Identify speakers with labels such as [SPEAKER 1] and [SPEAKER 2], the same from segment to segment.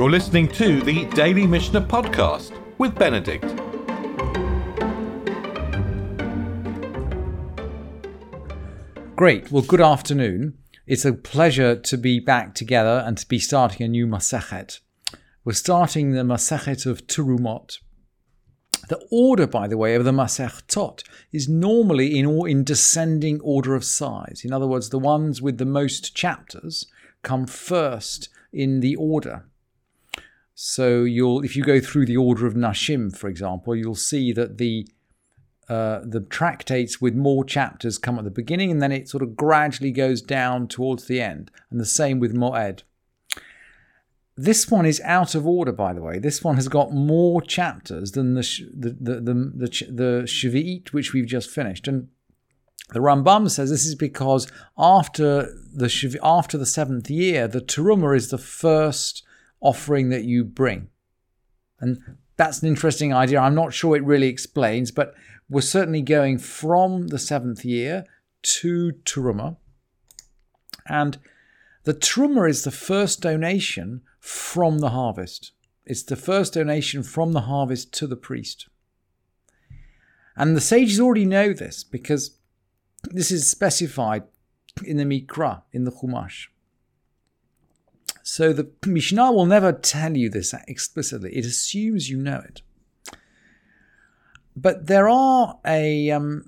[SPEAKER 1] You're listening to the Daily Mishnah Podcast with Benedict.
[SPEAKER 2] Great. Well, good afternoon. It's a pleasure to be back together and to be starting a new Masechet. We're starting the Masechet of Terumot. The order, by the way, of the Masechtot is normally in, in descending order of size. In other words, the ones with the most chapters come first in the order. So you'll, if you go through the order of Nashim, for example, you'll see that the uh, the tractates with more chapters come at the beginning, and then it sort of gradually goes down towards the end. And the same with Moed. This one is out of order, by the way. This one has got more chapters than the the the the, the, the Shavuot, which we've just finished, and the Rambam says this is because after the after the seventh year, the teruma is the first offering that you bring. And that's an interesting idea. I'm not sure it really explains, but we're certainly going from the seventh year to Teruma. And the Teruma is the first donation from the harvest. It's the first donation from the harvest to the priest. And the sages already know this because this is specified in the Mikra, in the Chumash. So the Mishnah will never tell you this explicitly. It assumes you know it. But there are a um,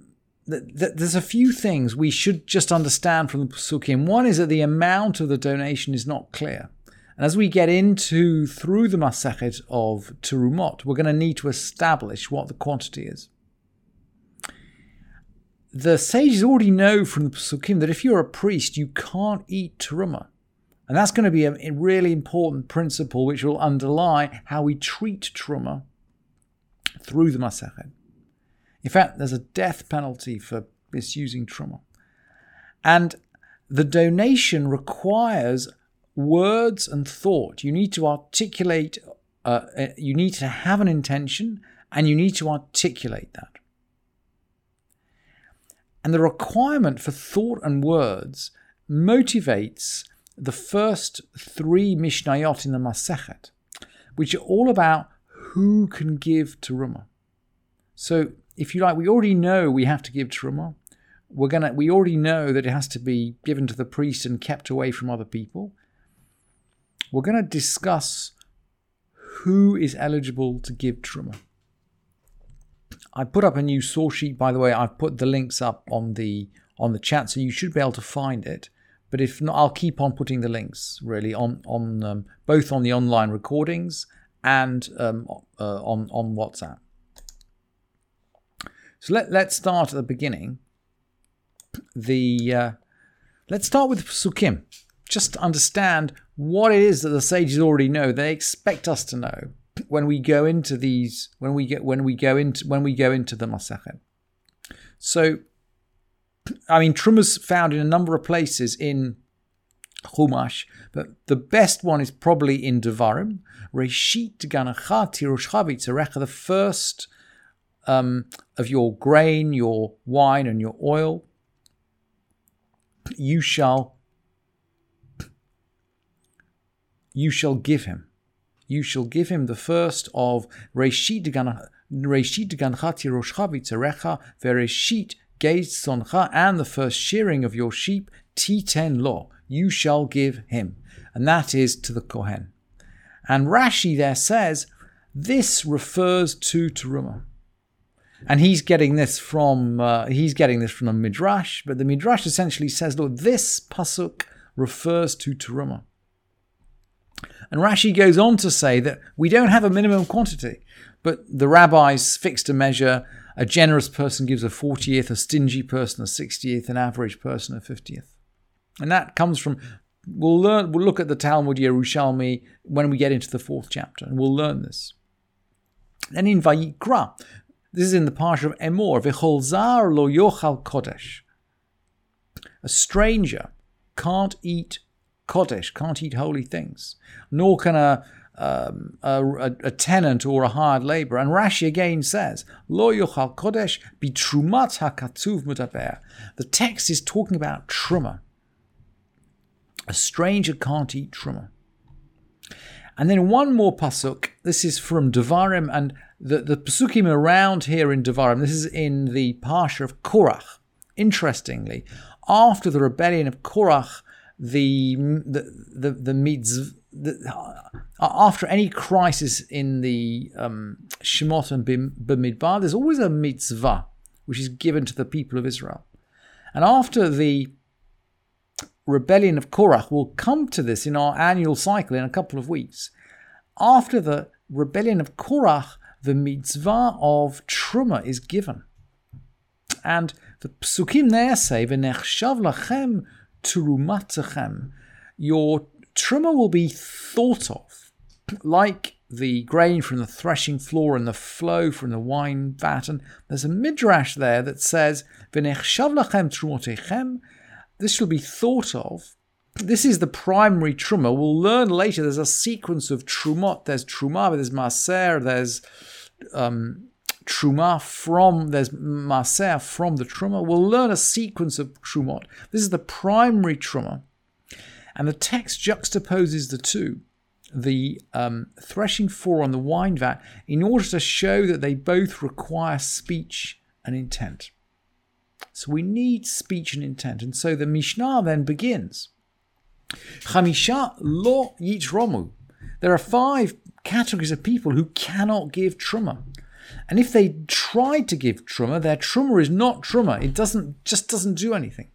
[SPEAKER 2] th- th- there's a few things we should just understand from the Psukim. One is that the amount of the donation is not clear. And as we get into through the Masechet of Terumot, we're going to need to establish what the quantity is. The sages already know from the Psukim that if you're a priest, you can't eat Terumah. And that's going to be a, really important principle which will underlie how we treat truma through the Masechet. In fact, there's a death penalty for misusing truma. And the donation requires words and thought. You need to articulate, uh, uh you need to have an intention, and you need to articulate that. And the requirement for thought and words motivates the first three Mishnayot in the Masechet, which are all about who can give Terumah. So, if you like, we already know we have to give Terumah. We're gonna. We already know that it has to be given to the priest and kept away from other people. We're going to discuss who is eligible to give Terumah. I put up a new source sheet, by the way. I've put the links up on the on the chat, so you should be able to find it. But if not, I'll keep on putting the links really on on um, both on the online recordings and um, uh, on on WhatsApp. So let let's start at the beginning. The uh, let's start with Psukim. Just to understand what it is that the sages already know. They expect us to know when we go into these when we get when we go into when we go into the Masachet. So I mean, Truma's found in a number of places in Chumash, but the best one is probably in Devarim. Reshit Ganacha Tiroshchavitzarecha, the first um, of your grain, your wine, and your oil. You shall you shall give him. You shall give him the first of Reshit Gancha Tiroshchavitzarecha, Vereshit soncha, and the first shearing of your sheep, titen lo, you shall give him. And that is to the Kohen. And Rashi there says, this refers to Teruma. And he's getting this from uh, he's getting this from the Midrash, but the Midrash essentially says, look, this pasuk refers to Teruma. And Rashi goes on to say that we don't have a minimum quantity, but the rabbis fixed a measure a generous person gives a 40th, a stingy person a 60th, an average person a 50th. And that comes from, we'll learn, we'll look at the Talmud Yerushalmi when we get into the fourth chapter, and we'll learn this. Then in Vayikra, this is in the parsha of Emor, V'chol lo yochal kodesh. A stranger can't eat kodesh, can't eat holy things, nor can a um, a, a, tenant or a hired laborer. And Rashi again says, Lo yochal kodesh bitrumat hakatuv mudaber. The text is talking about truma. A stranger can't eat truma. And then one more pasuk. This is from Devarim, and the, the pasukim around here in Devarim. This is in the parsha of Korach. Interestingly, after the rebellion of Korach, the the the, the mitzvah. The, after any crisis in the um, Shemot and Bamidbar, there's always a mitzvah which is given to the people of Israel. And after the rebellion of Korach, we'll come to this in our annual cycle in a couple of weeks. After the rebellion of Korach, the mitzvah of Truma is given. And the psukim there say, V'nechshav lachem terumatechem. Your Truma will be thought of like the grain from the threshing floor and the flow from the wine vat. And there's a midrash there that says. This shall be thought of. This is the primary truma. We'll learn later there's a sequence of trumot. There's truma, there's maser, there's um, truma from, there's maser from the truma. We'll learn a sequence of trumot. This is the primary truma. And the text juxtaposes the two the um, threshing floor on the wine vat in order to show that they both require speech and intent. So we need speech and intent. And so the Mishnah then begins. Chamisha lo yitromu. There are five categories of people who cannot give truma. And if they try to give truma, their truma is not truma. It doesn't just doesn't do anything.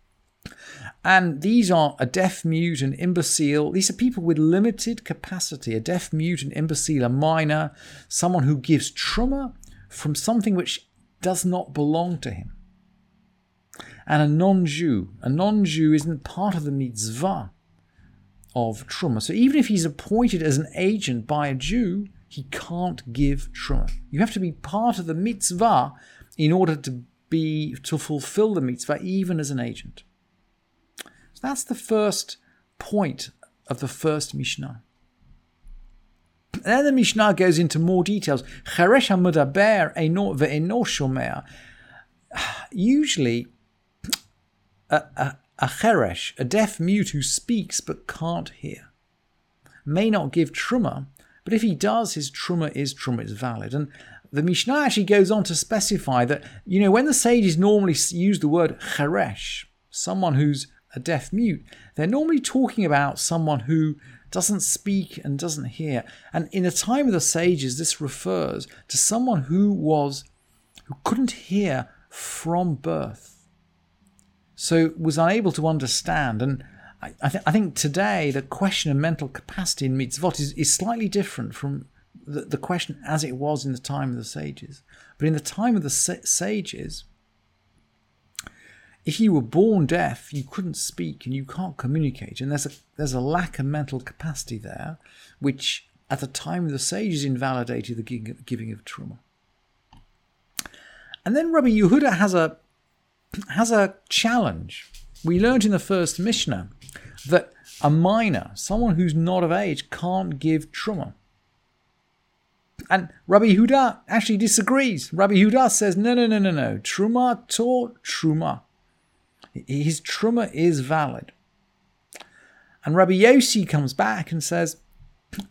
[SPEAKER 2] And these are a deaf mute, and imbecile. These are people with limited capacity. A deaf mute, and imbecile, a minor, someone who gives truma from something which does not belong to him. And a non-Jew. A non-Jew isn't part of the mitzvah of truma. So even if he's appointed as an agent by a Jew, he can't give truma. You have to be part of the mitzvah in order to be to fulfill the mitzvah, even as an agent. So that's the first point of the first Mishnah. And then the Mishnah goes into more details. Usually, a, a, a cheresh, a deaf mute who speaks but can't hear, may not give truma, but if he does, his truma is truma is valid. And the Mishnah actually goes on to specify that, you know, when the sages normally use the word cheresh, someone who's a deaf mute, they're normally talking about someone who doesn't speak and doesn't hear. And in the time of the sages, this refers to someone who was who couldn't hear from birth. So was unable to understand. And I, I, th- I think today the question of mental capacity in mitzvot is, is slightly different from the, the question as it was in the time of the sages. But in the time of the sa- sages, if you were born deaf, you couldn't speak and you can't communicate, and there's a there's a lack of mental capacity there, which at the time of the sages invalidated the giving of truma. And then Rabbi Yehuda has a has a challenge. We learned in the first Mishnah that a minor, someone who's not of age, can't give truma. And Rabbi Yehuda actually disagrees. Rabbi Yehuda says, no, no, no, no, no. Truma taught truma. His truma is valid. And Rabbi Yossi comes back and says,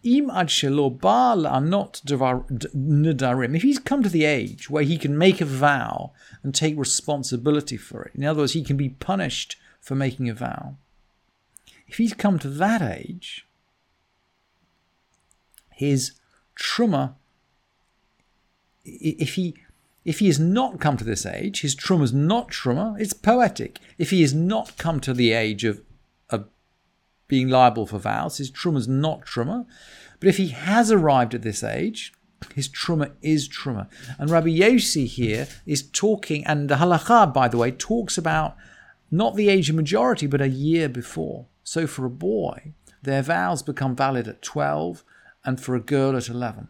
[SPEAKER 2] Im ad are not nedarim. If he's come to the age where he can make a vow and take responsibility for it, in other words, he can be punished for making a vow. If he's come to that age, his truma, if he if he has not come to this age, his truma is not truma, it's poetic. If he has not come to the age of, of being liable for vows, his truma is not truma. But if he has arrived at this age, his truma is truma. And Rabbi Yossi here is talking, and the halacha, by the way, talks about not the age of majority, but a year before. So for a boy, their vows become valid at 12, and for a girl at 11.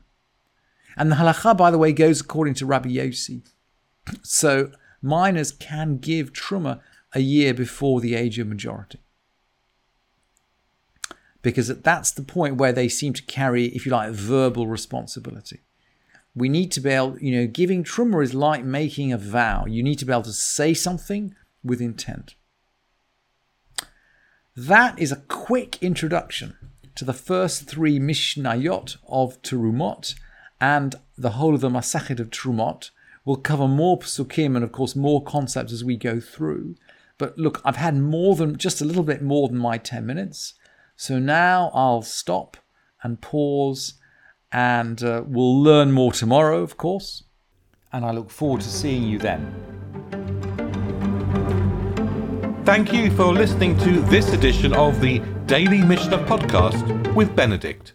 [SPEAKER 2] And the halacha, by the way, goes according to Rabbi Yossi. So minors can give truma a year before the age of majority. Because that's the point where they seem to carry, if you like, verbal responsibility. We need to be able, you know, giving truma is like making a vow. You need to be able to say something with intent. That is a quick introduction to the first three Mishnayot of Terumot and the whole of the Masachet of Trumot. We'll cover more psukim and, of course, more concepts as we go through. But look, I've had more than just a little bit more than my 10 minutes. So now I'll stop and pause, and uh, we'll learn more tomorrow, of course. And I look forward to seeing you then.
[SPEAKER 1] Thank you for listening to this edition of the Daily Mishnah Podcast with Benedict.